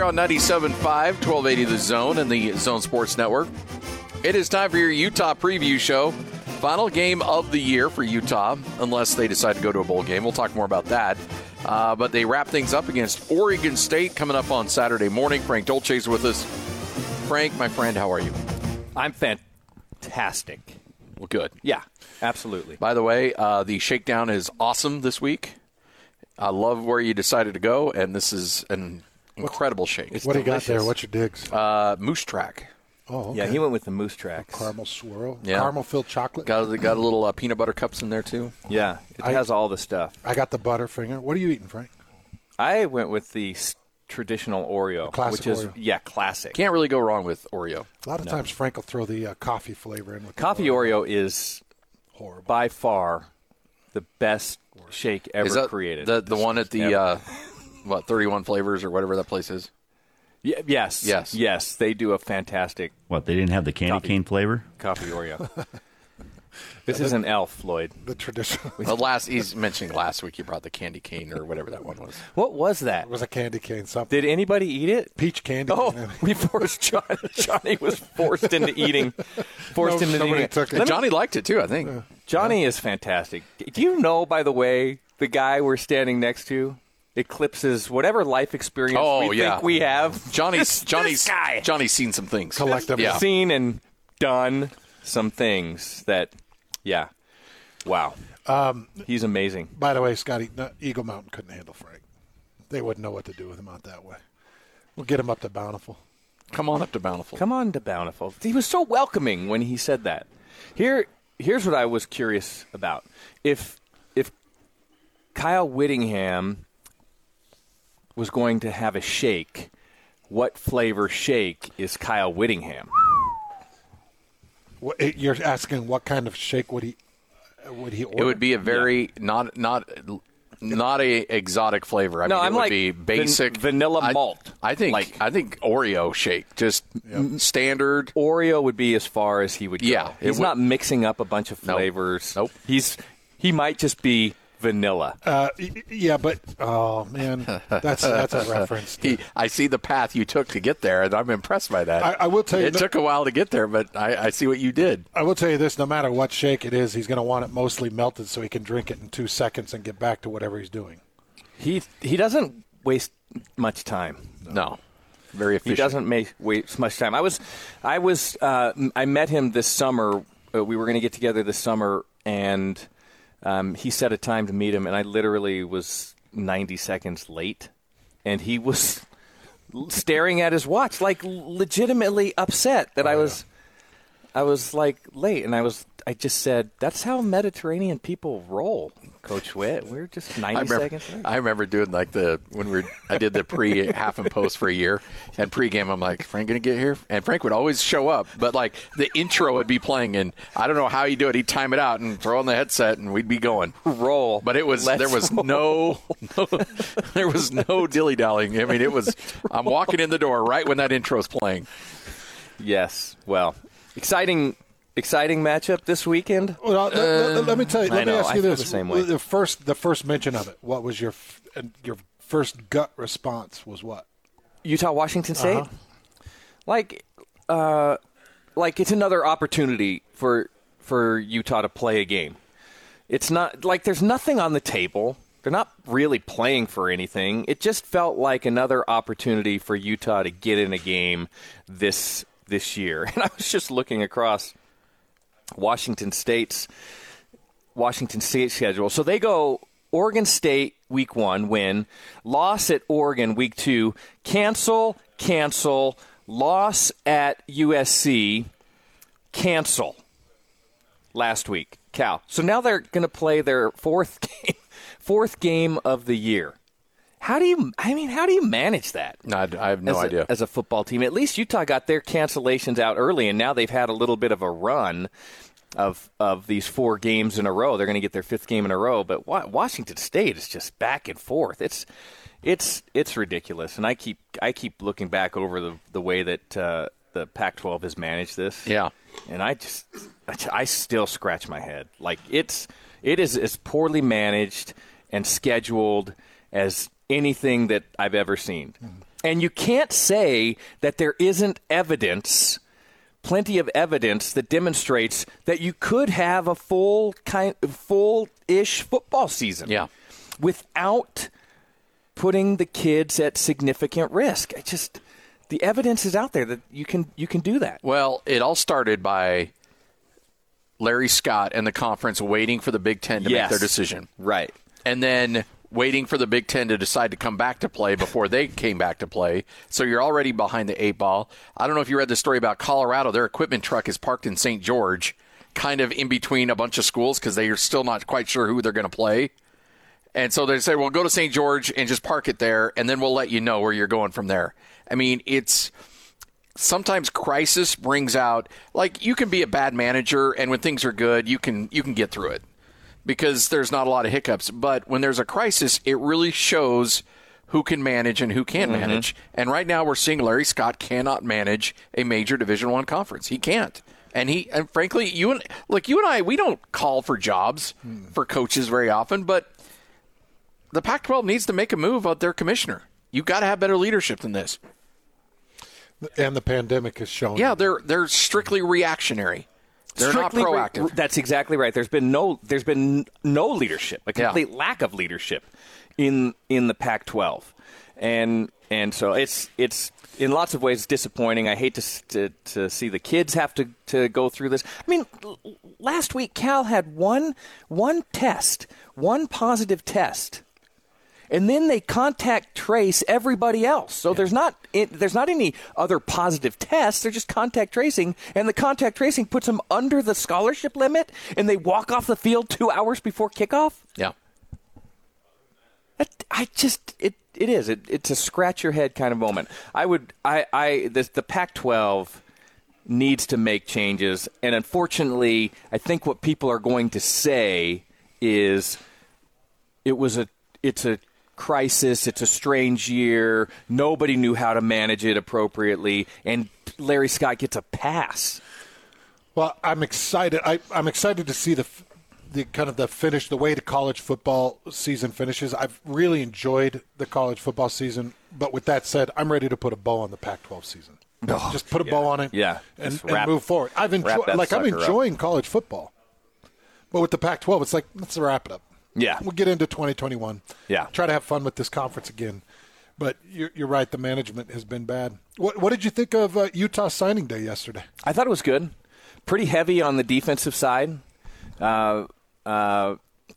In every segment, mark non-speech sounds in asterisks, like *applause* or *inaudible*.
Here on 97.5, 1280 The Zone and the Zone Sports Network. It is time for your Utah preview show. Final game of the year for Utah, unless they decide to go to a bowl game. We'll talk more about that. Uh, but they wrap things up against Oregon State coming up on Saturday morning. Frank Dolce is with us. Frank, my friend, how are you? I'm fantastic. Well, good. Yeah, absolutely. By the way, uh, the shakedown is awesome this week. I love where you decided to go, and this is an incredible shake. It's what do you got there? What's your digs? Uh, Moose Track. oh, okay. Yeah, he went with the moose tracks. caramel swirl, Yeah. caramel filled chocolate. Got got a little uh, peanut butter cups in there too. Yeah, it I- has all the stuff. I got the Butterfinger. What are you eating, Frank? I went with the traditional Oreo, classic which is Oreo. yeah, classic. Can't really go wrong with Oreo. A lot of times Frank will throw the uh, coffee flavor in with the Coffee Oreo is Horrible. by far the best shake ever Is that created. the the one at the uh, what thirty one flavors or whatever that place is? Ye- yes, Yes. yes. They do a fantastic What, they didn't have the candy Coffee. cane flavor? coffee Oreo. *laughs* this is an elf, Floyd. The traditional *laughs* The last he's mentioning last week you brought the candy cane or whatever that one was. What was that? it was a candy cane. Something Did anybody eat it? peach candy. Oh, cane. *laughs* we forced Johnny. Johnny was forced into eating. Forced No, into nobody eating. took it. Let me- Johnny liked it too, I think. Johnny is fantastic. Do you know, by the way, the guy we're standing next to eclipses whatever life experience Oh, we yeah. think we have? Johnny's *laughs* This- Johnny's this guy. Johnny's seen some things. Collectively. Yeah. seen and done some things that, yeah, wow. Um, He's amazing. By the way, Scotty, no, Eagle Mountain couldn't handle Frank. They wouldn't know what to do with him out that way. We'll get him up to Bountiful. Come on up to Bountiful. Come on to Bountiful. He was so welcoming when he said that. Here, here's what I was curious about. If if Kyle Whittingham was going to have a shake, what flavor shake is Kyle Whittingham? What, you're asking what kind of shake would he would he order? It would be a very not not not a exotic flavor. I No, mean, I'm it would like be van- basic vanilla malt. I, think Like- I think Oreo shake, just standard. Oreo would be as far as he would go. Yeah, he's would- not mixing up a bunch of Nope. flavors. Nope. He's he might just be vanilla. Uh, yeah, but oh man, that's that's a *laughs* reference. To, He, I see the path you took to get there, and I'm impressed by that. I- I will tell you it that- took a while to get there, but I, I see what you did. I will tell you this: no matter what shake it is, he's going to want it mostly melted so he can drink it in two seconds and get back to whatever he's doing. He he doesn't waste much time. No, very efficient. He doesn't make waste much time. I was, I was, uh, m- I met him this summer. Uh, we were going to get together this summer, and um, he set a time to meet him, and I literally was 90 seconds late, and he was *laughs* staring at his watch, like legitimately upset that I was, I was like late, and I was, I just said, "That's how Mediterranean people roll." Coach Witt, we're just 90 I remember, seconds late. I remember doing like the when we were I did the pre half and post for a year and pregame I'm like Frank gonna get here and Frank would always show up but like the intro would be playing and I don't know how you do it he'd time it out and throw on the headset and we'd be going roll, but it was Let's there was roll. no, *laughs* there was no dilly dallying I mean it was I'm walking in the door right when that intro's playing Yes. Well, exciting, exciting matchup this weekend. Well, let- let, let me tell you. I Let me ask you this: the same way. the first the first mention of it, what was your your first gut response? Was what? Utah, Washington State. Uh-huh. Like, uh, like it's another opportunity for for Utah to play a game. It's not like there's nothing on the table. They're not really playing for anything. It just felt like another opportunity for Utah to get in a game this this year. *laughs* And I was just looking across Washington State's Washington State schedule. So they go Oregon State week one, win, loss at Oregon week two, cancel, cancel, loss at USC, cancel last week. Cal. So now they're going to play their fourth *laughs* game, fourth game of the year. How do you? I mean, how do you manage that? no, I, I have no as a, idea As a football team, at least Utah got their cancellations out early, and now they've had a little bit of a run of of these four games in a row. They're going to get their fifth game in a row, but Wa- Washington State is just back and forth. It's it's it's ridiculous, and I keep I keep looking back over the the way that uh, the Pac-12 has managed this. Yeah. and I just I still scratch my head. Like it's it is as poorly managed and scheduled as anything that I've ever seen. And you can't say that there isn't evidence, plenty of evidence that demonstrates that you could have a full kind full-ish football season. Yeah. Without putting the kids at significant risk. I just the evidence is out there that you can you can do that. Well, it all started by Larry Scott and the conference waiting for the Big Ten to Yes. make their decision. Right. and then waiting for the Big Ten to decide to come back to play before they came back to play. So you're already behind the eight ball. I don't know if you read the story about Colorado. Their equipment truck is parked in St. George, kind of in between a bunch of schools because they are still not quite sure who they're going to play. And so they say, well, go to St. George and just park it there, and then we'll let you know where you're going from there. I mean, it's sometimes crisis brings out like you can be a bad manager and when things are good you can you can get through it because there's not a lot of hiccups. But when there's a crisis it really shows who can manage and who can't mm-hmm. manage. And right now we're seeing Larry Scott cannot manage a major division 1 conference. He can't. And he and frankly you and look, you and I we don't call for jobs hmm. for coaches very often but the Pac-12 needs to make a move on their commissioner. You've got to have better leadership than this. And the pandemic has shown. yeah, they're they're strictly reactionary. They're Strictly not re- that's exactly right. There's been no there's been no leadership, a Yeah. complete lack of leadership in in the Pac-12, and and so it's it's in lots of ways disappointing. I hate to to, to see the kids have to, to go through this. I mean, last week Cal had one one test, one positive test. And then they contact trace everybody else. So there's not it, there's not any other positive tests. They're just contact tracing, and the contact tracing puts them under the scholarship limit, and they walk off the field two hours before kickoff. yeah. That, I just it it is it, it's a scratch your head kind of moment. I would I I this, the Pac-12 needs to make changes, and unfortunately, I think what people are going to say is it was a it's a crisis it's a strange year nobody knew how to manage it appropriately and larry scott gets a pass Well, I'm excited. I, I'm excited to see the the kind of the finish, the way the college football season finishes. I've really enjoyed the college football season, but with that said, I'm ready to put a bow on the Pac-12 season. Oh, just put a bow on it, Yeah. and, Just and move forward. I've enjoyed, like I'm sucker up. enjoying college football, but with the Pac-12, it's like let's wrap it up. Yeah. we'll get into 2021. Yeah. try to have fun with this conference again. But you're, you're right. The management has been bad. What, what did you think of uh, Utah signing day yesterday? i thought it was good pretty heavy on the defensive side uh, uh,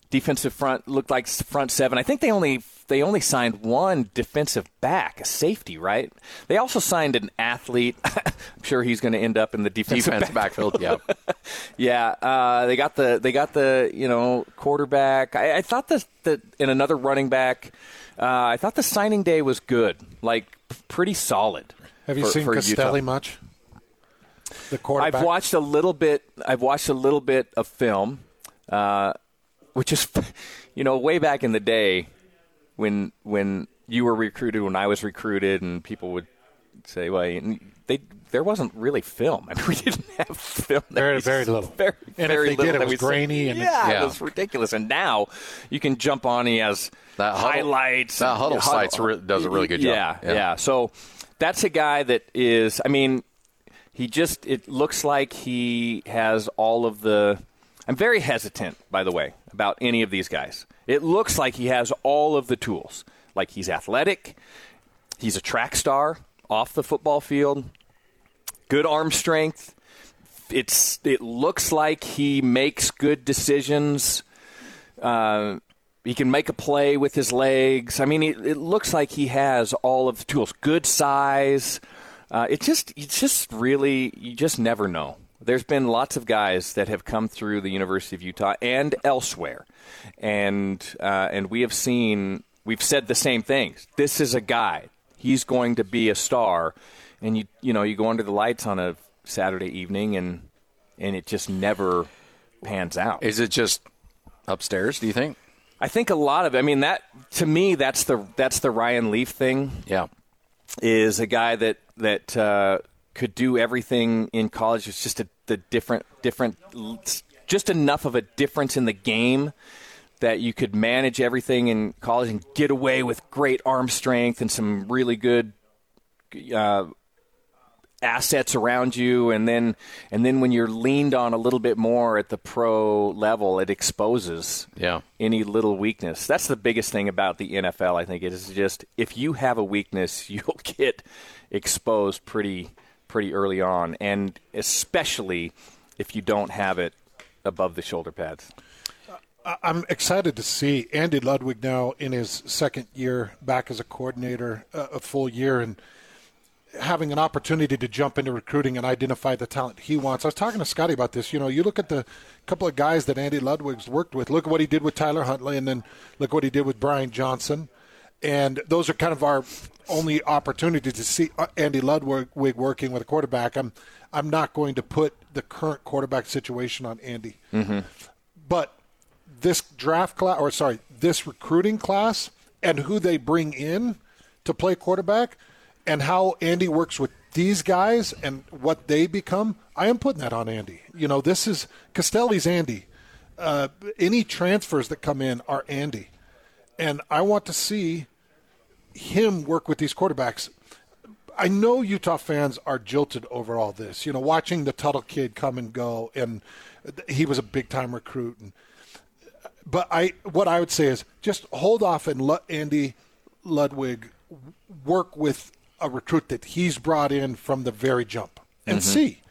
defensive front looked like front seven i think they only they only signed one defensive back a safety right they also signed an athlete *laughs* i'm sure he's going to end up in the defensive Defense back. backfield. Yeah. *laughs* Yeah, uh, they got the they got the you know quarterback. I, I thought that that in another running back. Uh, I thought the signing day was good, like pretty solid. Have you for- seen for Costelli Utah. much? The quarterback. I've watched a little bit. I've watched a little bit of film, uh, which is, *laughs* you know, way back in the day when when you were recruited, when I was recruited, and people would say, "Well, they there wasn't really film. *laughs* I mean, we didn't have film. that Very, we- very little. Very, And if very they did, little it was we saw. grainy and it- yeah, Yeah. it was ridiculous. And now you can jump on. He has That Hudl- highlights. that and- Hudl yeah, sites re- does a really good job. Yeah, Yeah. yeah. So that's a guy that is. I mean, he just. It looks like he has all of the. I'm very hesitant, by the way, about any of these guys. It looks like he has all of the tools. Like he's athletic. He's a track star off the football field. Good arm strength. It's. It looks like he makes good decisions. Uh, he can make a play with his legs. I mean, it, it looks like he has all of the tools. Good size. Uh, it just, it's just really, you just never know. There's been lots of guys that have come through the University of Utah and elsewhere, and uh, and we have seen, we've said the same things. This is a guy. He's going to be a star, and you you know you go under the lights on a Saturday evening, and and it just never pans out. Is it just upstairs? Do you think? I think a lot of. I mean, that to me, that's the that's the Ryan Leaf thing. Yeah. Is a guy that that uh, could do everything in college. It's just a the different different, just enough of a difference in the game that you could manage everything in college and get away with great arm strength and some really good uh, assets around you, and then and then when you're leaned on a little bit more at the pro level, it exposes Yeah. any little weakness. That's the biggest thing about the NFL. I think it is just if you have a weakness, *laughs* you'll get exposed pretty pretty early on, and especially if you don't have it above the shoulder pads. I'm excited to see Andy Ludwig now in his second year back as a coordinator, uh, a full year, and having an opportunity to jump into recruiting and identify the talent he wants. I was talking to Scotty about this. You know, you look at the couple of guys that Andy Ludwig's worked with. Look at what he did with Tyler Huntley, and then look what he did with Brian Johnson. And those are kind of our only opportunity to see uh, Andy Ludwig working with a quarterback. I'm I'm not going to put the current quarterback situation on Andy, but this draft class, or sorry, this recruiting class, and who they bring in to play quarterback, and how Andy works with these guys and what they become, I am putting that on Andy. You know, this is Costelli's Andy. Uh, any transfers that come in are Andy, and I want to see him work with these quarterbacks. I know Utah fans are jilted over all this. You know, watching the Tuttle kid come and go, and he was a big time recruit. And, but I, what I would say is just hold off and let Andy Ludwig work with a recruit that he's brought in from the very jump and mm-hmm. see,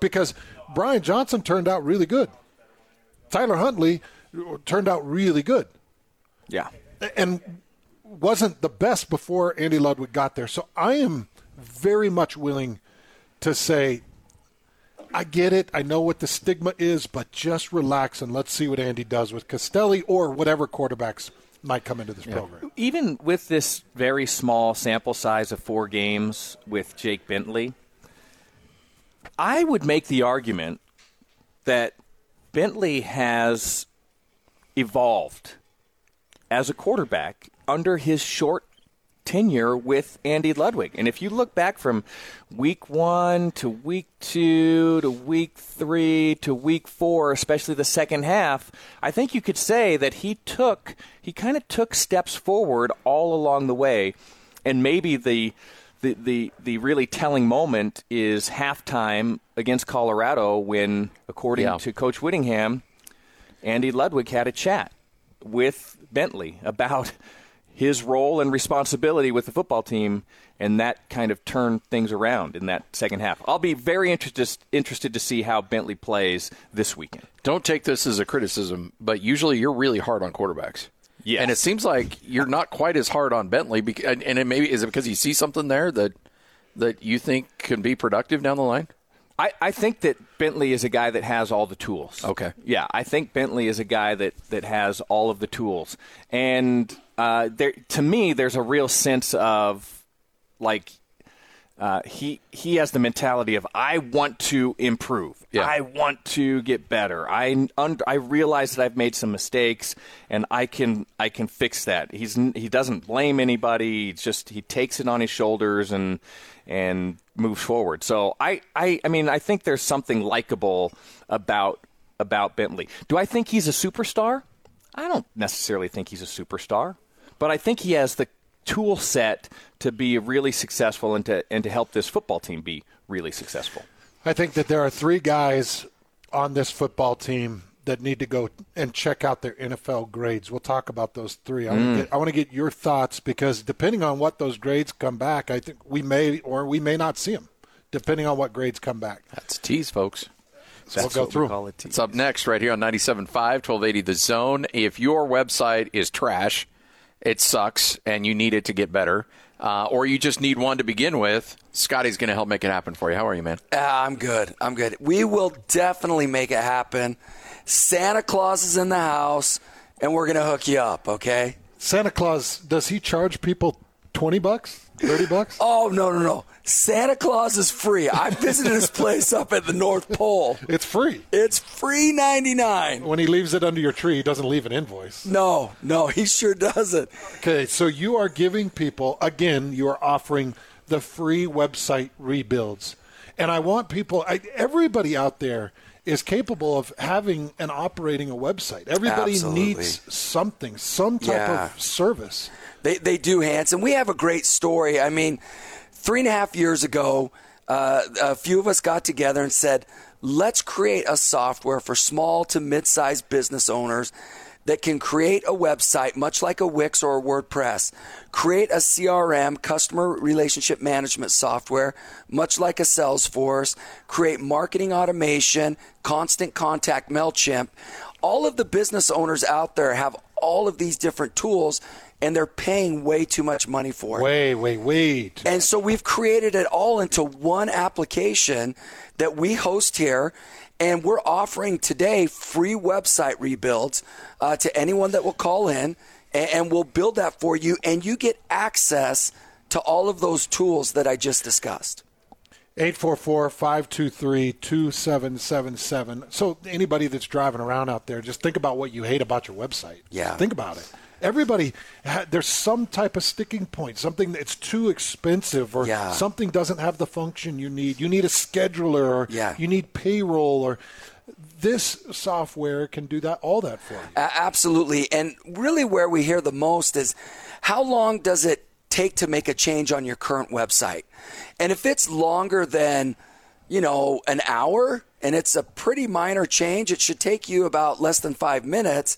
because Brian Johnson turned out really good. Tyler Huntley uh, turned out really good Yeah. and wasn't the best before Andy Ludwig got there. So I am very much willing to say, I get it. I know what the stigma is, but just relax and let's see what Andy does with Costelli or whatever quarterbacks might come into this program. even with this very small sample size of four games with Jake Bentley, I would make the argument that Bentley has evolved as a quarterback under his short tenure with Andy Ludwig. And if you look back from week one to week two to week three to week four, especially the second half, I think you could say that he took, he kind of took steps forward all along the way. And maybe the, the, the, the really telling moment is halftime against Colorado when, according Yeah. to Coach Whittingham, Andy Ludwig had a chat with Bentley about his role and responsibility with the football team, and that kind of turned things around in that second half. I'll be very interested interested to see how Bentley plays this weekend. Don't take this as a criticism, but usually you're really hard on quarterbacks. Yes. And it seems like you're not quite as hard on Bentley. bec- And and it maybe is it because you see something there that that you think can be productive down the line? I, I think that Bentley is a guy that has all the tools. Okay. Yeah, I think Bentley is a guy that, that has all of the tools. And uh, there, to me, there's a real sense of like uh, he he has the mentality of I want to improve. Yeah. I want to get better. I un- I realize that I've made some mistakes and I can I can fix that. He's he doesn't blame anybody. It's just he takes it on his shoulders and and moves forward. So I I, I mean I think there's something likable about about Bentley. Do I think he's a superstar? I don't necessarily think he's a superstar, but I think he has the tool set to be really successful and to and to help this football team be really successful. I think that there are three guys on this football team that need to go and check out their NFL grades. We'll talk about those three. I, want to get, I want to get your thoughts because depending on what those grades come back, I think we may or we may not see them, depending on what grades come back. That's a tease, folks. So we'll go what we through. call it. It's up next right here on 97.5, 1280 The Zone. If your website is trash, it sucks, and you need it to get better, uh, or you just need one to begin with, Scotty's going to help make it happen for you. How are you, man? Ah, I'm good. I'm good. We will definitely make it happen. Santa Claus is in the house, and we're going to hook you up, okay? Santa Claus, does he charge people 20 bucks, 30 bucks? *laughs* Oh, no, no, no. Santa Claus is free. I visited his place up at the North Pole. It's free. It's free 99. When he leaves it under your tree, he doesn't leave an invoice. No, no, he sure doesn't. Okay, so you are giving people, again, you are offering the free website rebuilds. And I want people, I, everybody out there is capable of having and operating a website. Everybody Absolutely. needs something, some type Yeah. of service. They, they do, Hanson. We have a great story. I mean, three and a half years ago, uh, a few of us got together and said, let's create a software for small to mid sized business owners that can create a website, much like a Wix or a WordPress, create a CRM, customer relationship management software, much like a Salesforce, create marketing automation, constant contact, MailChimp. All of the business owners out there have all of these different tools and they're paying way too much money for it. Way, way, way. And so we've created it all into one application that we host here. And we're offering today free website rebuilds uh, to anyone that will call in, and, and we'll build that for you. And you get access to all of those tools that I just discussed. 844-523-2777. So anybody that's driving around out there, just think about what you hate about your website. Yeah. Think about it. Everybody, ha- there's some type of sticking point, something that's too expensive, or Yeah. something doesn't have the function you need. You need a scheduler, or Yeah. you need payroll, or this software can do that, all that for you. Absolutely. And really, where we hear the most is how long does it take to make a change on your current website? And if it's longer than, you know, an hour and it's a pretty minor change, it should take you about less than five minutes.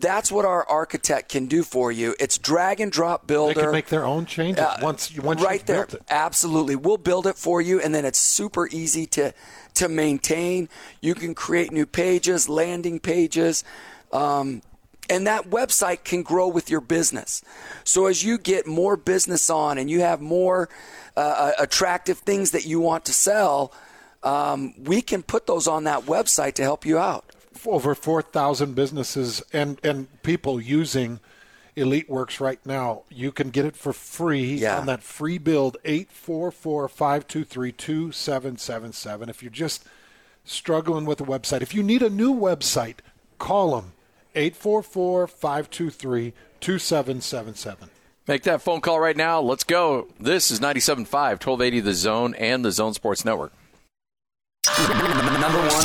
That's what our architect can do for you. It's drag and drop builder. They can make their own changes Uh, once, once right you've there. Absolutely. We'll build it for you and then it's super easy to to maintain. You can create new pages, landing pages. Um, and that website can grow with your business. So as you get more business on and you have more uh, attractive things that you want to sell, um, we can put those on that website to help you out. Over 4,000 businesses and, and people using Elite Works right now. You can get it for free Yeah. on that free build 844-523-2777. If you're just struggling with a website, if you need a new website, call them 844-523-2777. Make that phone call right now. Let's go. This is 97.5, 1280 The Zone and the Zone Sports Network. Number one.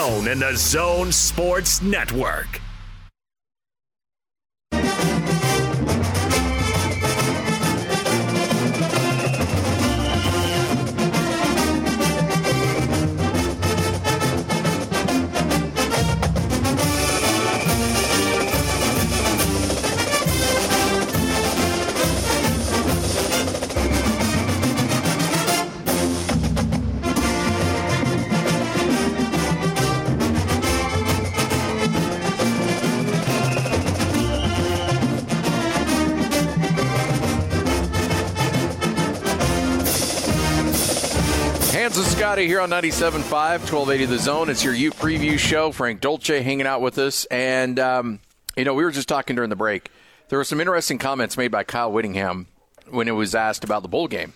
and the Zone Sports Network. And Scotty here on 97.5, 1280 The Zone. It's your Ute preview show. Frank Dolce hanging out with us. And, um, you know, we were just talking during the break. There were some interesting comments made by Kyle Whittingham when it was asked about the bowl game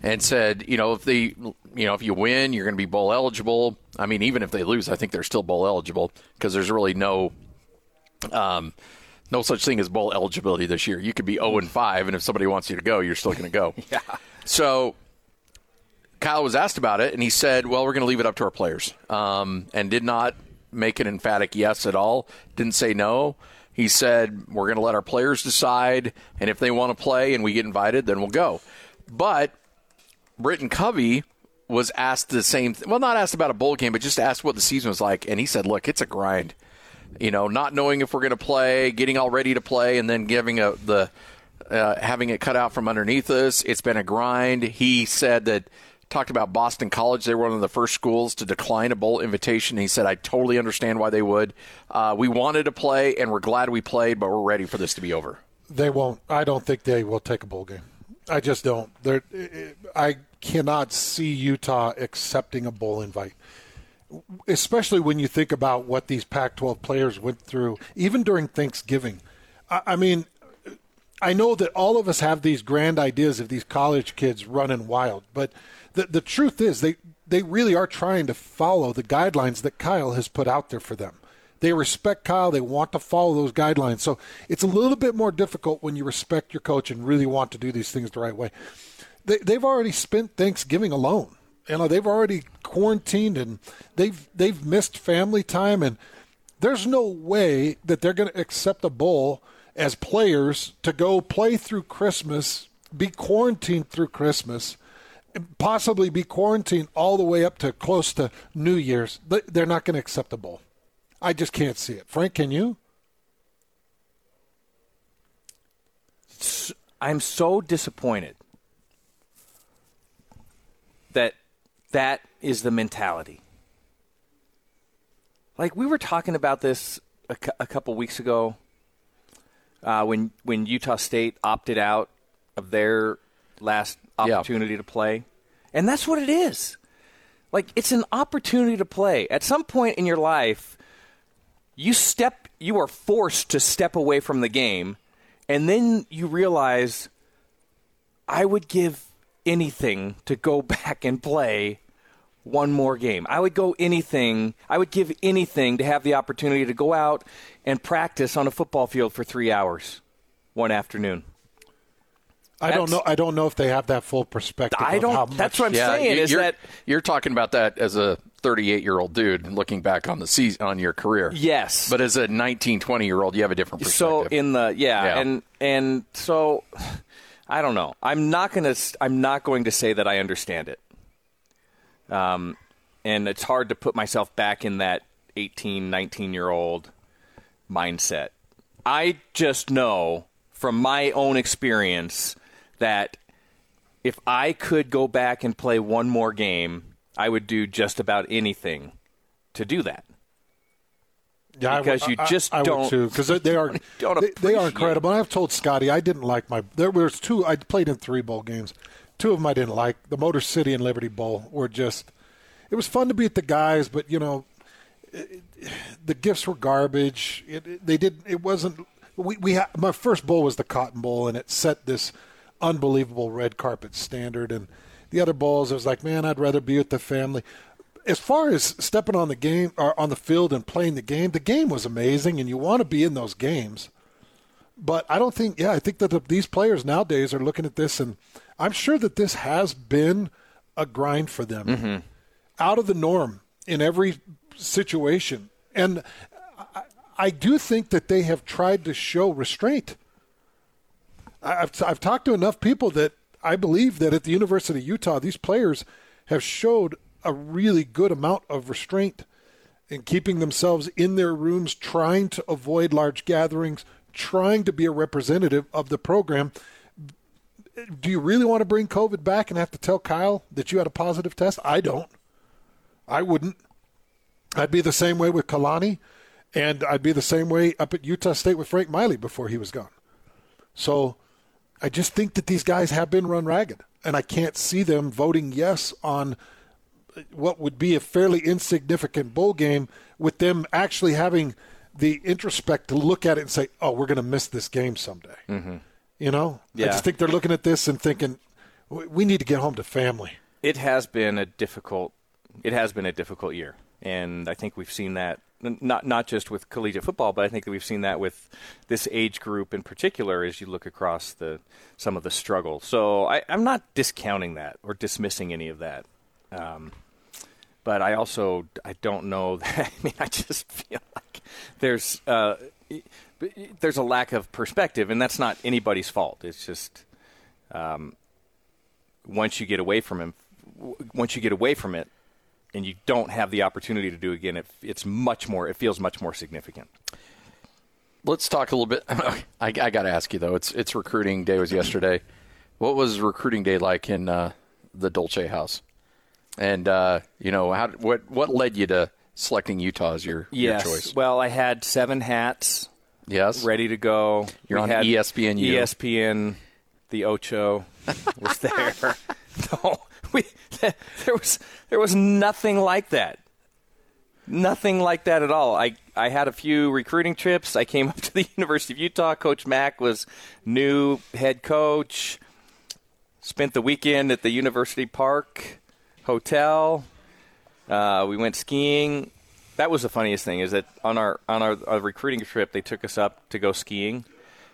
and said, you know, if they, you know, if you win, you're going to be bowl eligible. I mean, even if they lose, I think they're still bowl eligible because there's really no, um, no such thing as bowl eligibility this year. You could be 0 and 5, and if somebody wants you to go, you're still going to go. *laughs* yeah. So Kyle was asked about it, and he said, "Well, we're going to leave it up to our players," um, and did not make an emphatic yes at all. Didn't say no. He said, "We're going to let our players decide, and if they want to play and we get invited, then we'll go." But Britton Covey was asked the same. Th- well, not asked about a bowl game, but just asked what the season was like, and he said, "Look, it's a grind. You know, not knowing if we're going to play, getting all ready to play, and then giving a the." Uh, having it cut out from underneath us, it's been a grind. He said that talked about Boston College. They were one of the first schools to decline a bowl invitation. He said, I totally understand why they would. Uh, we wanted to play, and we're glad we played, but we're ready for this to be over. They won't. I don't think they will take a bowl game. I just don't. They're, I cannot see Utah accepting a bowl invite, especially when you think about what these Pac-12 players went through, even during Thanksgiving. I, I mean, I know that all of us have these grand ideas of these college kids running wild, but the the truth is they they really are trying to follow the guidelines that Kyle has put out there for them. They respect Kyle. They want to follow those guidelines. So it's a little bit more difficult when you respect your coach and really want to do these things the right way. They, they've already spent Thanksgiving alone. You know, they've already quarantined and they've they've missed family time, and there's no way that they're going to accept a bowl as players to go play through Christmas, be quarantined through Christmas, possibly be quarantined all the way up to close to New Year's. They're not going to accept the bowl. I just can't see it. Frank, can you? I'm so disappointed that that is the mentality. Like we were talking about this a, a couple weeks ago uh, when when Utah State opted out of their last opportunity yeah. to play, and that's what it is. Like it's an opportunity to play. At some point in your life, you step you are forced to step away from the game and then you realize I would give anything to go *laughs* back and play one more game. I would go anything. I would give anything to have the opportunity to go out and practice on a football field for 3 hours one afternoon. I don't know. I don't know if they have that full perspective. I don't. that's what I'm yeah, saying. Is you're, that you're talking about that as a 38 year old dude looking back on the season on your career. Yes, but as a 19, 20 year old, you have a different perspective. So in the yeah, yeah. and and so I don't know. I'm not gonna. I'm not going to say that I understand it. Um, and it's hard to put myself back in that 18, 19 year old mindset. I just know from my own experience that if I could go back and play one more game, I would do just about anything to do that. Yeah, because I, you just I, I don't because they are they, they, are *laughs* incredible. I've told Scotty I didn't like my there was two I played in three bowl games. Two of them I didn't like. The Motor City and Liberty Bowl were just it was fun to beat the guys, but you know it, the gifts were garbage. It, it, they didn't it wasn't we we ha- my first bowl was the Cotton Bowl and it set this unbelievable red carpet standard. And the other bowls, I was like, man, I'd rather be with the family. As far as stepping on the game or on the field and playing the game, the game was amazing, and you want to be in those games. But I don't think, yeah, I think that the, these players nowadays are looking at this, and I'm sure that this has been a grind for them, mm-hmm. out of the norm in every situation. And I, I do think that they have tried to show restraint. I've, I've talked to enough people that I believe that at the University of Utah, these players have showed a really good amount of restraint in keeping themselves in their rooms, trying to avoid large gatherings, trying to be a representative of the program. Do you really want to bring COVID back and have to tell Kyle that you had a positive test? I don't. I wouldn't. I'd be the same way with Kalani, and I'd be the same way up at Utah State with Frank Miley before he was gone. So I just think that these guys have been run ragged, and I can't see them voting yes on what would be a fairly insignificant bowl game with them actually having the introspect to look at it and say, "Oh, we're going to miss this game someday." Mm-hmm. You know, yeah. I just think they're looking at this and thinking, "We need to get home to family." It has been a difficult. It has been a difficult year, and I think we've seen that not not just with collegiate football, but I think that we've seen that with this age group in particular as you look across the some of the struggle. So I, am not discounting that or dismissing any of that. Um, but I also I don't know. *laughs* That, I mean, I just feel like there's uh, there's a lack of perspective, and that's not anybody's fault. It's just um, once you get away from him, once you get away from it, and you don't have the opportunity to do again, it, it's much more. It feels much more significant. Let's talk a little bit. *laughs* I, I got to ask you though. It's it's recruiting day was yesterday. What was recruiting day like in uh, the Dolce house? And uh, you know, how what what led you to selecting Utah as your, yes. your choice? Well, I had seven hats. Yes, ready to go. You're we on ESPN. ESPN, the Ocho was *laughs* there. *laughs* no, we there was there was nothing like that. Nothing like that at all. I, I had a few recruiting trips. I came *laughs* up to the University of Utah. Coach Mack was new head coach. Spent the weekend at the University Park Hotel. Uh, we went skiing. That was the funniest thing is that on our on our, our recruiting trip they took us up to go skiing,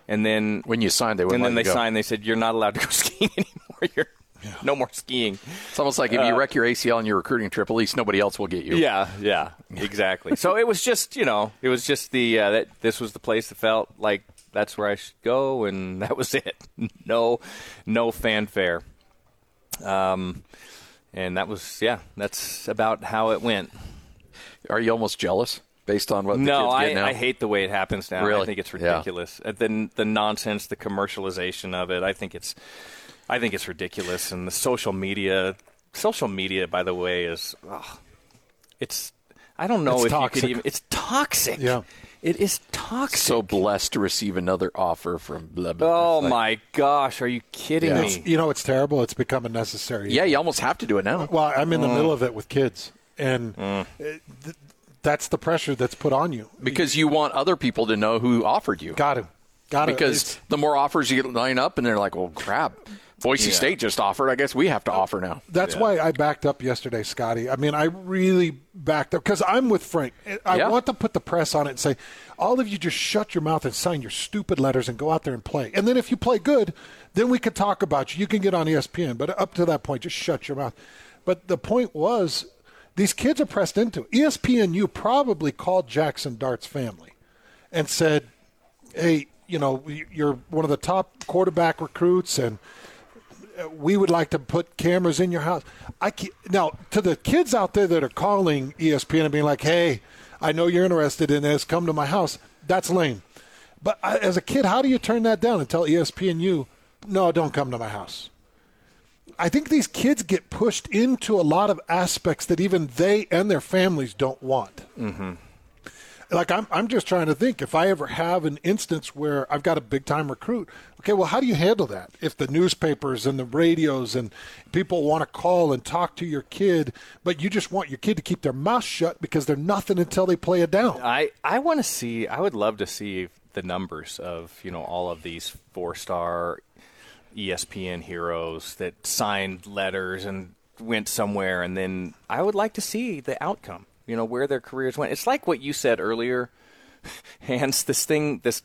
and then When you signed, they and then they go. signed. They said you're not allowed to go *laughs* skiing anymore. You're no more skiing. It's almost like if you wreck your ACL on your recruiting trip, at least nobody else will get you. Yeah, yeah, exactly. so it was just, you know, it was just the uh, that this was the place that felt like that's where I should go, and *laughs* that was it. No, no fanfare. Um, and that was yeah, that's about how it went. Are you almost jealous based on what the no, kids I, get now? I hate the way it happens now. Really? I think it's ridiculous. Uh, The the nonsense, the commercialization of it. I think it's I think it's ridiculous. And the social media, social media, by the way, is ugh, it's I don't know It's if you toxic. could even. It's toxic. Yeah. it is toxic. so blessed to receive another offer from blah blah. oh like- my gosh, are you kidding Yeah. It's, me? you know, it's terrible. It's become a necessary. Yeah, you almost have to do it now. Well, I'm Mm. in the middle of it with kids, and uh, th- that's the pressure that's put on you. Because you want other people to know who offered you. Got to, got to. because the more offers you line up, and they're like, well, crap. Boise State just offered. I guess we have to offer now. That's why I backed up yesterday, Scotty. I mean, I really backed up because I'm with Frank. I Yeah. want to put the press on it and say, all of you just shut your mouth and sign your stupid letters and go out there and play. And then if you play good, then we could talk about you. You can get on ESPN. But up to that point, just shut your mouth. But the point was, these kids are pressed into it. ESPNU probably called Jackson Dart's family and said, hey, you know, you're one of the top quarterback recruits and we would like to put cameras in your house. I ke- now to the kids out there that are calling ESPN and being like, "Hey, I know you're interested in this. Come to my house." That's lame. But I, as a kid, how do you turn that down and tell E you, "No, don't come to my house"? I think these kids get pushed into a lot of aspects that even they and their families don't want. Mm-hmm. Like I'm, I'm just trying to think if I ever have an instance where I've got a big time recruit. Okay, well, how do you handle that? If the newspapers and the radios and people want to call and talk to your kid, but you just want your kid to keep their mouth shut because they're nothing until they play it down. I, I want to see. I would love to see the numbers of you know all of these four star ESPN heroes that signed letters and went somewhere, and then I would like to see the outcome. You know where their careers went. It's like what you said earlier, *laughs* Hans. This thing, this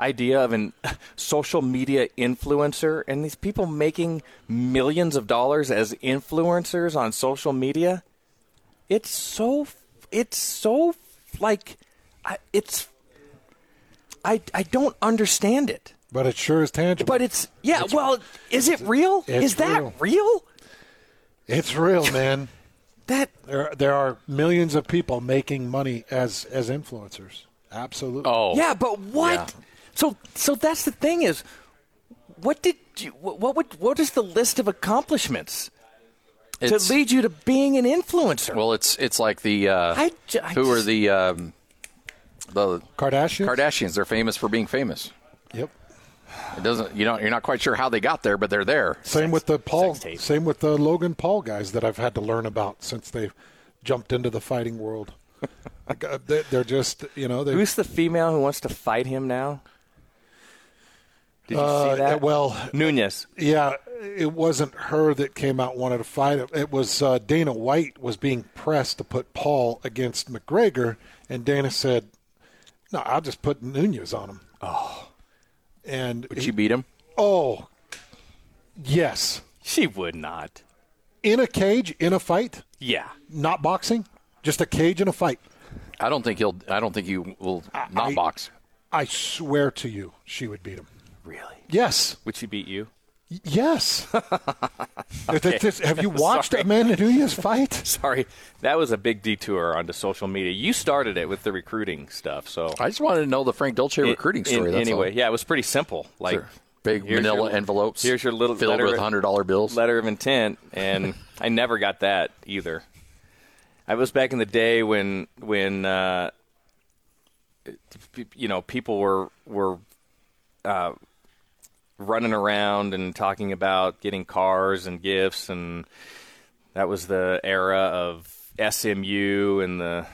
idea of an *laughs* social media influencer, and these people making millions of dollars as influencers on social media. It's so. It's so like. I, it's. I I don't understand it. But it sure is tangible. But it's yeah. well, is it real? Is that real. real? it's real, man. That There, there are millions of people making money as as influencers. Absolutely. Oh, yeah, but what? So so that's the thing is, what did you? What what would what is the list of accomplishments It's- to lead you to being an influencer? Well, it's it's like the uh, I ju- I who are the um, the Kardashians. Kardashians. They're famous for being famous. Yep. It doesn't you know you're not quite sure how they got there, but they're there. Same with the Paul. Same with the Logan Paul guys that I've had to learn about since they've jumped into the fighting world. *laughs* Uh, they- They're just you know they. Who's the female who wants to fight him now? Did you uh, see that? Well, Nunes. yeah, it wasn't her that came out and wanted to fight. It, it was uh, Dana White was being pressed to put Paul against McGregor, and Dana said, "No, I'll just put Nunes on him." Oh, and Would she beat him? oh, yes, She would not. in a cage, in a fight, Yeah. not boxing, just a cage in a fight. I don't think he'll. I don't think you will not I- box. I swear to you, she would beat him. Really? Yes, Would she beat you? Y- yes. *laughs* Th- th- this- have you *laughs* watched Sorry. Amanda Nunes fight? *laughs* Sorry, that was a big detour onto social media. You started it with the recruiting stuff, so I just wanted to know the Frank Dolce recruiting In- story. that's anyway, all. yeah, it was pretty simple. Like Sure. big manila your- envelopes. Here's your little filled letter, with hundred dollar bills. letter of intent, and I never got that either. I was back in the day when when uh, you know people were were uh, running around and talking about getting cars and gifts, and that was the era of SMU and the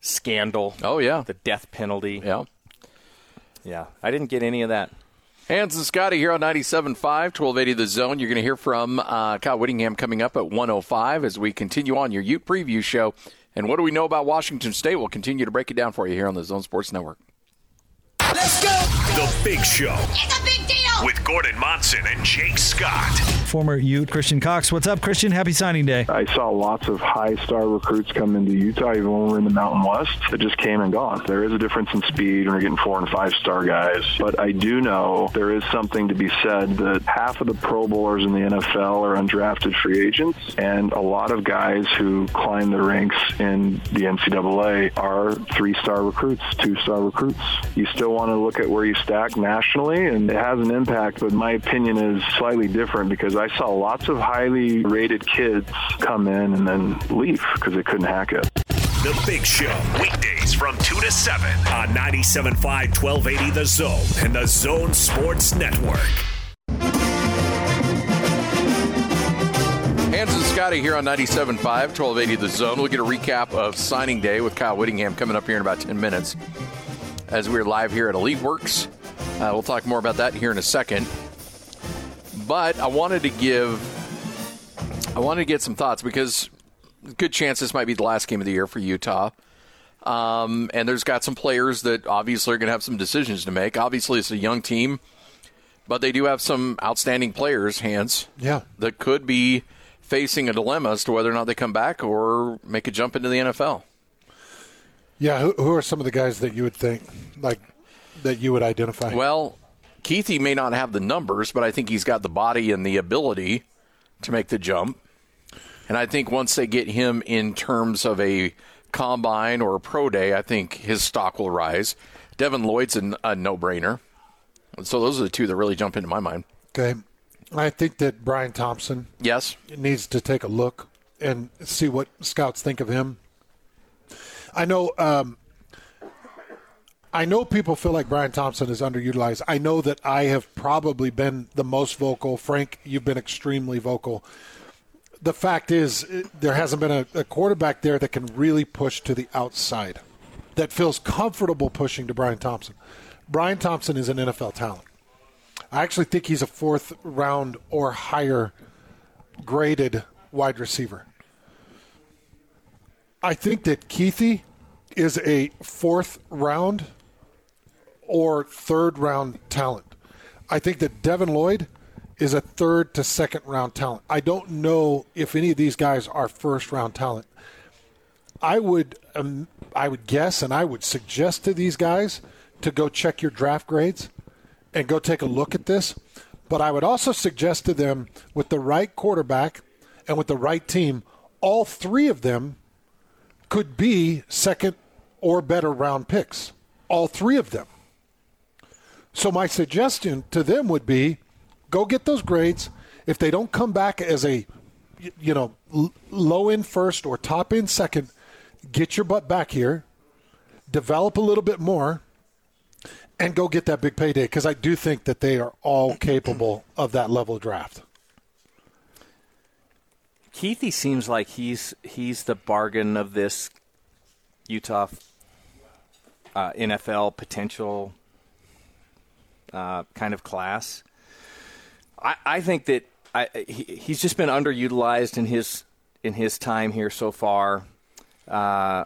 scandal. Oh yeah, the death penalty. Yeah, yeah. I didn't get any of that. Hans and Scotty here on 97.5, 1280 The Zone. You're going to hear from uh, Kyle Whittingham coming up at 105 as we continue on your Ute preview show. And what do we know about Washington State? We'll continue to break it down for you here on the Zone Sports Network. Let's go! The Big Show. It's a big deal! With Gordon Monson and Jake Scott. Former Ute Christian Cox. What's up, Christian? Happy signing day. I saw lots of high star recruits come into Utah, even when we were in the Mountain West, It just came and gone. There is a difference in speed when you're getting four and five star guys. But I do know there is something to be said that half of the Pro Bowlers in the NFL are undrafted free agents, and a lot of guys who climb the ranks in the NCAA are three star recruits, two star recruits. You still want to look at where you stack nationally, and it has an impact, but my opinion is slightly different because I saw lots of highly rated kids come in and then leave because they couldn't hack it. The Big Show, weekdays from 2 to 7 on 97.5 1280 The Zone and The Zone Sports Network. Hans and Scotty here on 97.5, 1280 The Zone. We'll get a recap of signing day with Kyle Whittingham coming up here in about 10 minutes as we're live here at Elite Works. Uh, we'll talk more about that here in a second. But I wanted to give, I wanted to get some thoughts because good chance this might be the last game of the year for Utah. Um, and there's got some players that obviously are going to have some decisions to make. Obviously, it's a young team, but they do have some outstanding players, Hans. Yeah. That could be facing a dilemma as to whether or not they come back or make a jump into the NFL. Yeah, who, who are some of the guys that you would think like that you would identify? Well, Kuithe may not have the numbers, but I think he's got the body and the ability to make the jump. And I think once they get him in terms of a combine or a pro day, I think his stock will rise. Devin Lloyd's a, a no-brainer. So those are the two that really jump into my mind. Okay. I think that Bryan Thompson yes needs to take a look and see what scouts think of him. I know um, I know people feel like Bryan Thompson is underutilized. I know that I have probably been the most vocal. Frank, you've been extremely vocal. The fact is, there hasn't been a, a quarterback there that can really push to the outside, that feels comfortable pushing to Bryan Thompson. Bryan Thompson is an NFL talent. I actually think he's a fourth round or higher graded wide receiver. I think that Kuithe is a fourth round or third round talent. I think that Devin Lloyd is a third to second round talent. I don't know if any of these guys are first round talent. I would um, I would guess and I would suggest to these guys to go check your draft grades and go take a look at this. But I would also suggest to them with the right quarterback and with the right team, all three of them could be second or better round picks. All three of them. So my suggestion to them would be go get those grades. If they don't come back as a you know low end first or top end second, get your butt back here, develop a little bit more and go get that big payday because I do think that they are all capable of that level draft. Kuithe seems like he's he's the bargain of this Utah uh, NFL potential uh, kind of class. I, I think that I, he, he's just been underutilized in his in his time here so far. Uh,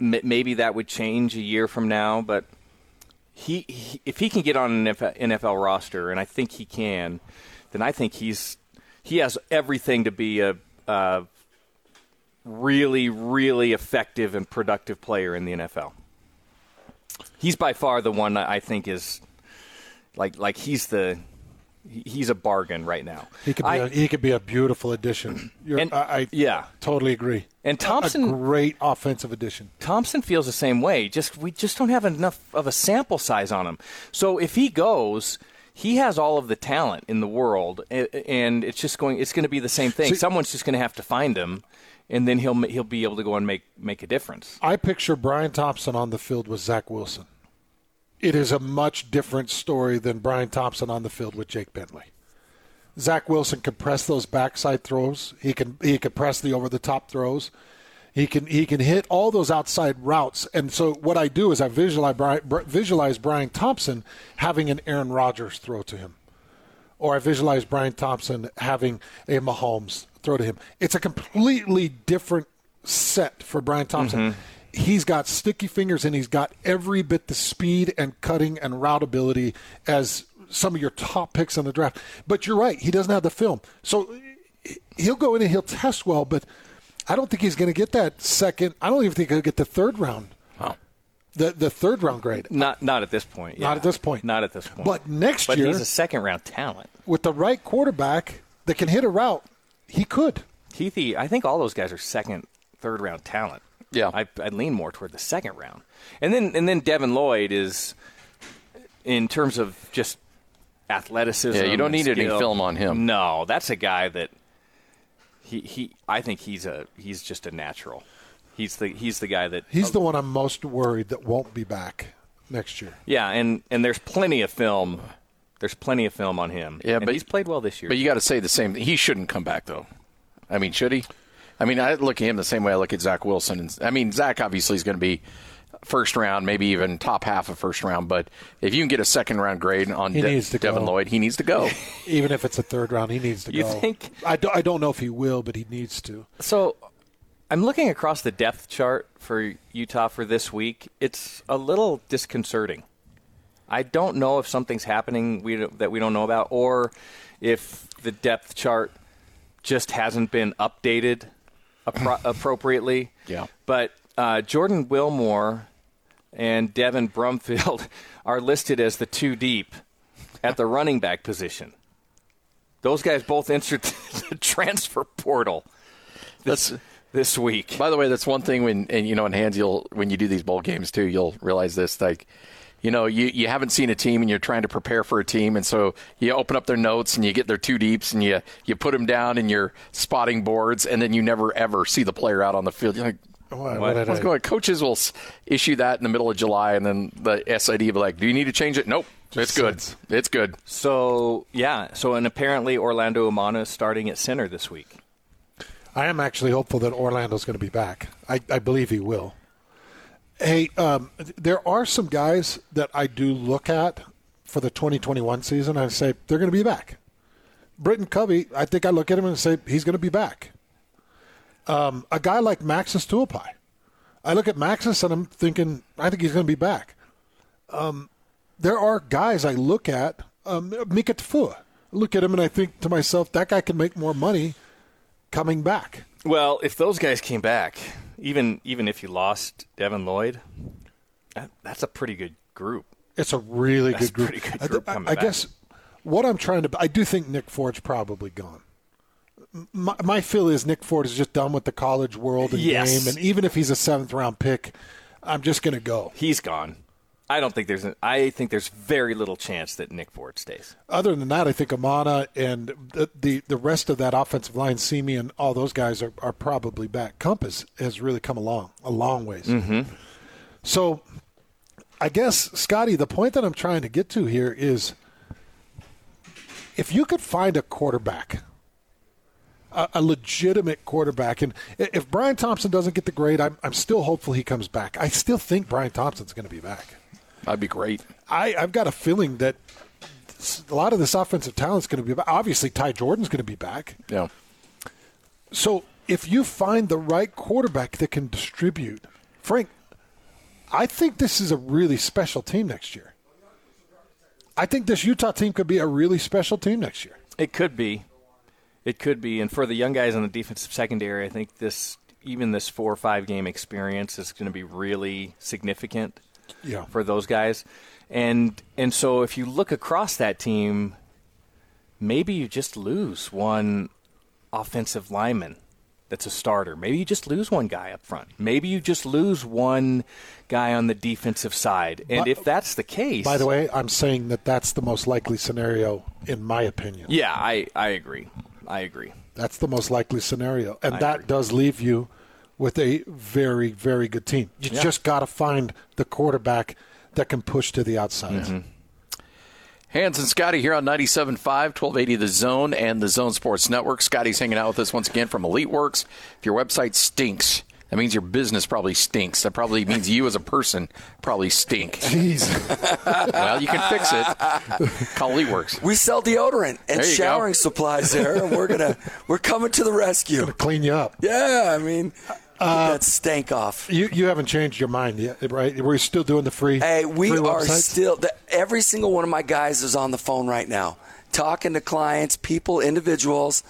m- maybe that would change a year from now, but he, he, if he can get on an NFL roster, and I think he can, then I think he's he has everything to be a, a really, really effective and productive player in the NFL. He's by far the one I think is like like he's the he's a bargain right now. He could be, I, a, he could be a beautiful addition. And, I, I, yeah, totally agree. And Thompson, a great offensive addition. Thompson feels the same way. Just we just don't have enough of a sample size on him. So if he goes, he has all of the talent in the world, and it's just going. It's going to be the same thing. See, Someone's just going to have to find him, and then he'll he'll be able to go and make make a difference. I picture Bryan Thompson on the field with Zach Wilson it is a much different story than Bryan Thompson on the field with Jake Bentley. Zach Wilson can press those backside throws. He can he can press the over the top throws. He can he can hit all those outside routes, and so what I do is I visualize Bryan, visualize Bryan Thompson having an Aaron Rodgers throw to him, or I visualize Bryan Thompson having a Mahomes throw to him. It's a completely different set for Bryan Thompson. Mm-hmm. He's got sticky fingers and he's got every bit the speed and cutting and route ability as some of your top picks in the draft. But you're right, he doesn't have the film. So he'll go in and he'll test well, but I don't think he's going to get that second. I don't even think he'll get the third round. Wow. The the third round grade. Not not at this point. Not at this point. Not at this point. But next but year- he's a second round talent. With the right quarterback that can hit a route, he could. Kuithe, I think all those guys are second, third round talent. Yeah. I, I'd lean more toward the second round, and then and then Devin Lloyd is, in terms of just athleticism. Yeah, you don't and need any film on him. No, that's a guy that he he. I think he's a he's just a natural. He's the he's the guy that He's the one I'm most worried that won't be back next year. yeah, and and there's plenty of film. There's plenty of film on him. Yeah, and but- he's played well this year. But you got to say the same. He shouldn't come back though. I mean, should he? I mean, I look at him the same way I look at Zach Wilson. And I mean, Zach obviously is going to be first round, maybe even top half of first round. But if you can get a second round grade on He De- to Devin go. Lloyd, he needs to go. *laughs* Even if it's a third round, he needs to You go. think- I, do, I don't know if he will, but he needs to. So I'm looking across the depth chart for Utah for this week. It's a little disconcerting. I don't know if something's happening we that we don't know about, or if the depth chart just hasn't been updated appro- *laughs* appropriately. Yeah. But uh, Jordan Wilmore and Devin Brumfield *laughs* are listed as the two deep at the running back position. Those guys both entered *laughs* the transfer portal this this week. By the way, that's one thing when and you know in hands you'll when you do these bowl games too, you'll realize this like you know, you, you haven't seen a team and you're trying to prepare for a team, and so you open up their notes and you get their two deeps and you you put them down in your spotting boards, and then you never ever see the player out on the field. You're like, What, What? did what's I- going? on? Coaches will issue that in the middle of July, and then the SID will be like, "Do you need to change it?" Nope, it's good. sense. It's good. So yeah, so and apparently Orlando Umana is starting at center this week. I am actually hopeful that Orlando's going to be back. I, I believe he will. Hey, um, there are some guys that I do look at for the 2021 season. I say they're going to be back. Britain Covey, I think I look at him and say he's going to be back. Um, a guy like Maxs Tupai, I look at Maxs and I'm thinking I think he's going to be back. Um, there are guys I look at, um, Mika Tafua. Look at him and I think to myself that guy can make more money coming back. Well, if those guys came back, even even if you lost Devin Lloyd, that, that's a pretty good group. It's a really That's good group. good I- group I, I back. guess what I'm trying to, I do think Nick Ford's probably gone. My, my feel is Nick Ford is just done with the college world and Yes. game, and even if he's a seventh round pick, I'm just going to go. He's gone. I don't think there's. An, I think there's very little chance that Nick Ford stays. Other than that, I think Umana and the the, the rest of that offensive line, Simi and all those guys are, are probably back. Compass has really come along a long ways. Mm-hmm. So, I guess Scotty, the point that I'm trying to get to here is, if you could find a quarterback, a, a legitimate quarterback, and if Bryan Thompson doesn't get the grade, I'm I'm still hopeful he comes back. I still think Bryan Thompson's going to be back. That'd be great. I, I've got a feeling that a lot of this offensive talent is going to be back. Obviously, Ty Jordan's going to be back. Yeah. So if you find the right quarterback that can distribute, Frank, I think this is a really special team next year. I think this Utah team could be a really special team next year. It could be. It could be. And for the young guys on the defensive secondary, I think this even this four or five game experience is going to be really significant Yeah. for those guys. And and so if you look across that team, maybe you just lose one offensive lineman that's a starter. Maybe you just lose one guy up front. Maybe you just lose one guy on the defensive side. And By- if that's the case, By the way, I'm saying that that's the most likely scenario, in my opinion. yeah, I I agree. I agree. That's the most likely scenario. And I that agree. does leave you with a very, very good team. You Yeah. just got to find the quarterback that can push to the outside. Mm-hmm. Hans and Scotty here on 97.5, 1280 The Zone and the Zone Sports Network. Scotty's hanging out with us once again from Elite Works. If your website stinks, That means your business probably stinks. That probably means you as a person probably stink. Jeez. *laughs* well, you can fix it. Call Works. We sell deodorant and showering go. supplies there, and we're gonna we're coming to the rescue. Gonna Clean you up. Yeah, I mean, get Uh, that stank off. You you haven't changed your mind yet, right? We're still doing the free. Hey, we free are websites? still. The, every single one of my guys is on the phone right now, talking to clients, people, individuals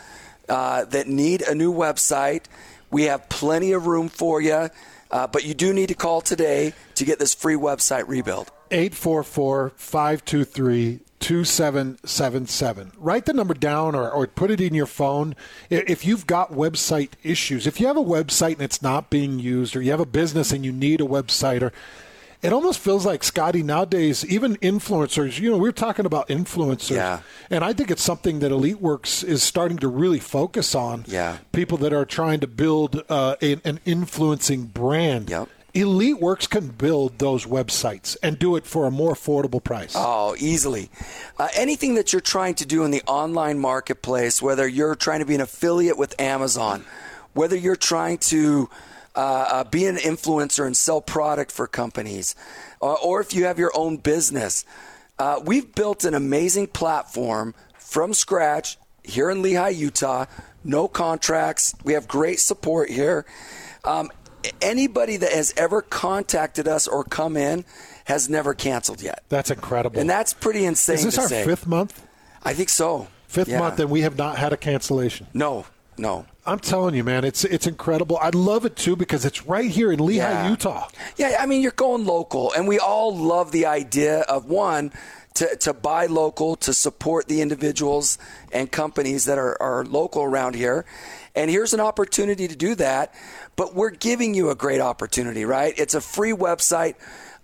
uh, that need a new website. We have plenty of room for you, uh, but you do need to call today to get this free website rebuild. 844 523 2777. Write the number down or, or put it in your phone. If you've got website issues, if you have a website and it's not being used, or you have a business and you need a website, or it almost feels like Scotty nowadays, even influencers, you know, we're talking about influencers. Yeah. And I think it's something that Elite Works is starting to really focus on. Yeah. People that are trying to build uh, an, an influencing brand. Yep. Elite Works can build those websites and do it for a more affordable price. Oh, easily. Uh, anything that you're trying to do in the online marketplace, whether you're trying to be an affiliate with Amazon, whether you're trying to uh, uh, be an influencer and sell product for companies, uh, or if you have your own business, uh, we've built an amazing platform from scratch here in Lehi, Utah. No contracts. We have great support here. Um, anybody that has ever contacted us or come in has never canceled yet. That's incredible. And that's pretty insane Is this our say. fifth month? I think so. Fifth Yeah. month, and we have not had a cancellation. No, no. I'm telling you, man, it's it's incredible. I love it too because it's right here in Lehi, Yeah. Utah. Yeah, I mean, you're going local, and we all love the idea of one to, to buy local, to support the individuals and companies that are, are local around here. And here's an opportunity to do that, but we're giving you a great opportunity, right? It's a free website.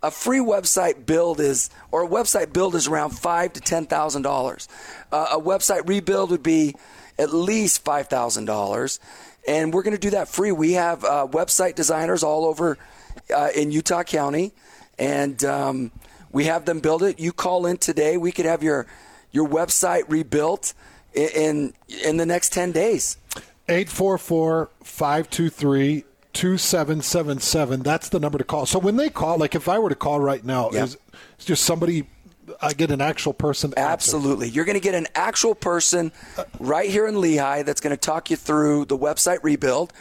A free website build is, or a website build is around five to ten thousand dollars. Uh, a website rebuild would be at least five thousand dollars, and we're going to do that free. We have uh, website designers all over uh, in Utah County, and um, we have them build it. You call in today, we could have your your website rebuilt in in, the next ten days. 844 523 2777. That's the number to call. So when they call, like if I were to call right now, Yeah. is it's just somebody, I get an actual person. to answer. Absolutely. You're going to get an actual person right here in Lehi that's going to talk you through the website rebuild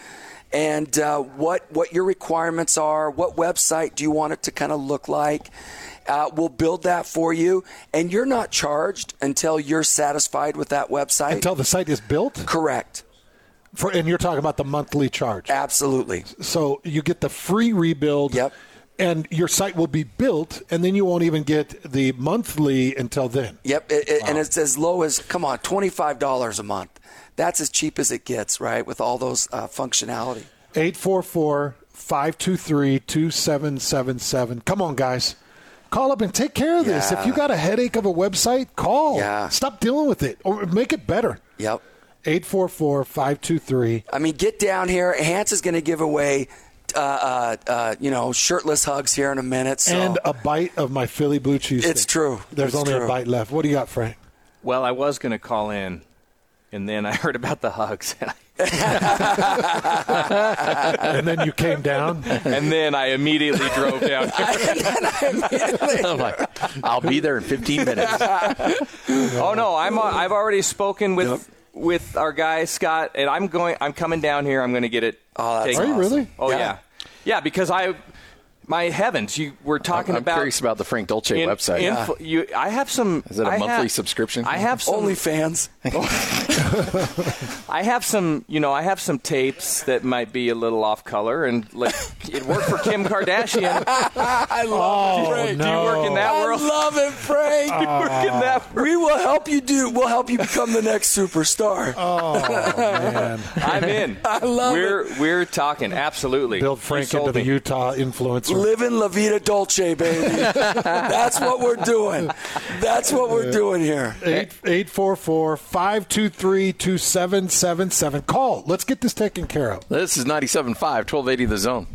and uh, what what your requirements are. What website do you want it to kind of look like? Uh, we'll build that for you, and you're not charged until you're satisfied with that website. Until the site is built? Correct. For, and you're talking about the monthly charge. Absolutely. So you get the free rebuild. Yep. And your site will be built, and then you won't even get the monthly until then. Yep, it, it- and it's as low as come on, twenty five dollars a month. That's as cheap as it gets, right? With all those uh, functionality. 844 523 2777. Come on, guys. Call up and take care of this. If you got a headache of a website, call. Yeah. Stop dealing with it or make it better. Yep. 844 523. I mean, get down here. Hans is going to give away, uh, uh, uh, you know, shirtless hugs here in a minute. So. And a bite of my Philly blue cheese. It's true. There's It's only a bite left. What do you got, Frank? Well, I was going to call in, and then I *laughs* heard about the hugs, *laughs* and then you came down. and then I immediately drove down *laughs* here. I'm like, I'll be there in 15 minutes. Oh no, I'm uh, I've already spoken with with our guy Scott, and I'm going. I'm coming down here. I'm going to get it. Oh, that's taken. Are you really? Oh Yeah. yeah. yeah, Because I, my heavens, you were talking about. I'm about. curious about the Frank Dolce in- website. info- ah. you, I have some. Is it a I monthly have- subscription? I have some. Only fans. *laughs* I have some, you know, I have some tapes that might be a little off color, and like it worked for Kim Kardashian. *laughs* I love Oh, Frank. no. Do you work in that I world? love it, Frank. *laughs* Do you work in that world? we will help you do. We'll help you become the next superstar. Oh, man. I'm in. I love it. we're, We're talking absolutely. Build Frank sold into the. Utah influencer. Living La Vida Dolce, baby. *laughs* That's what we're doing. That's what we're doing here. 844 523 2777. Call. Let's get this taken care of. This is 97.5, 1280 The Zone.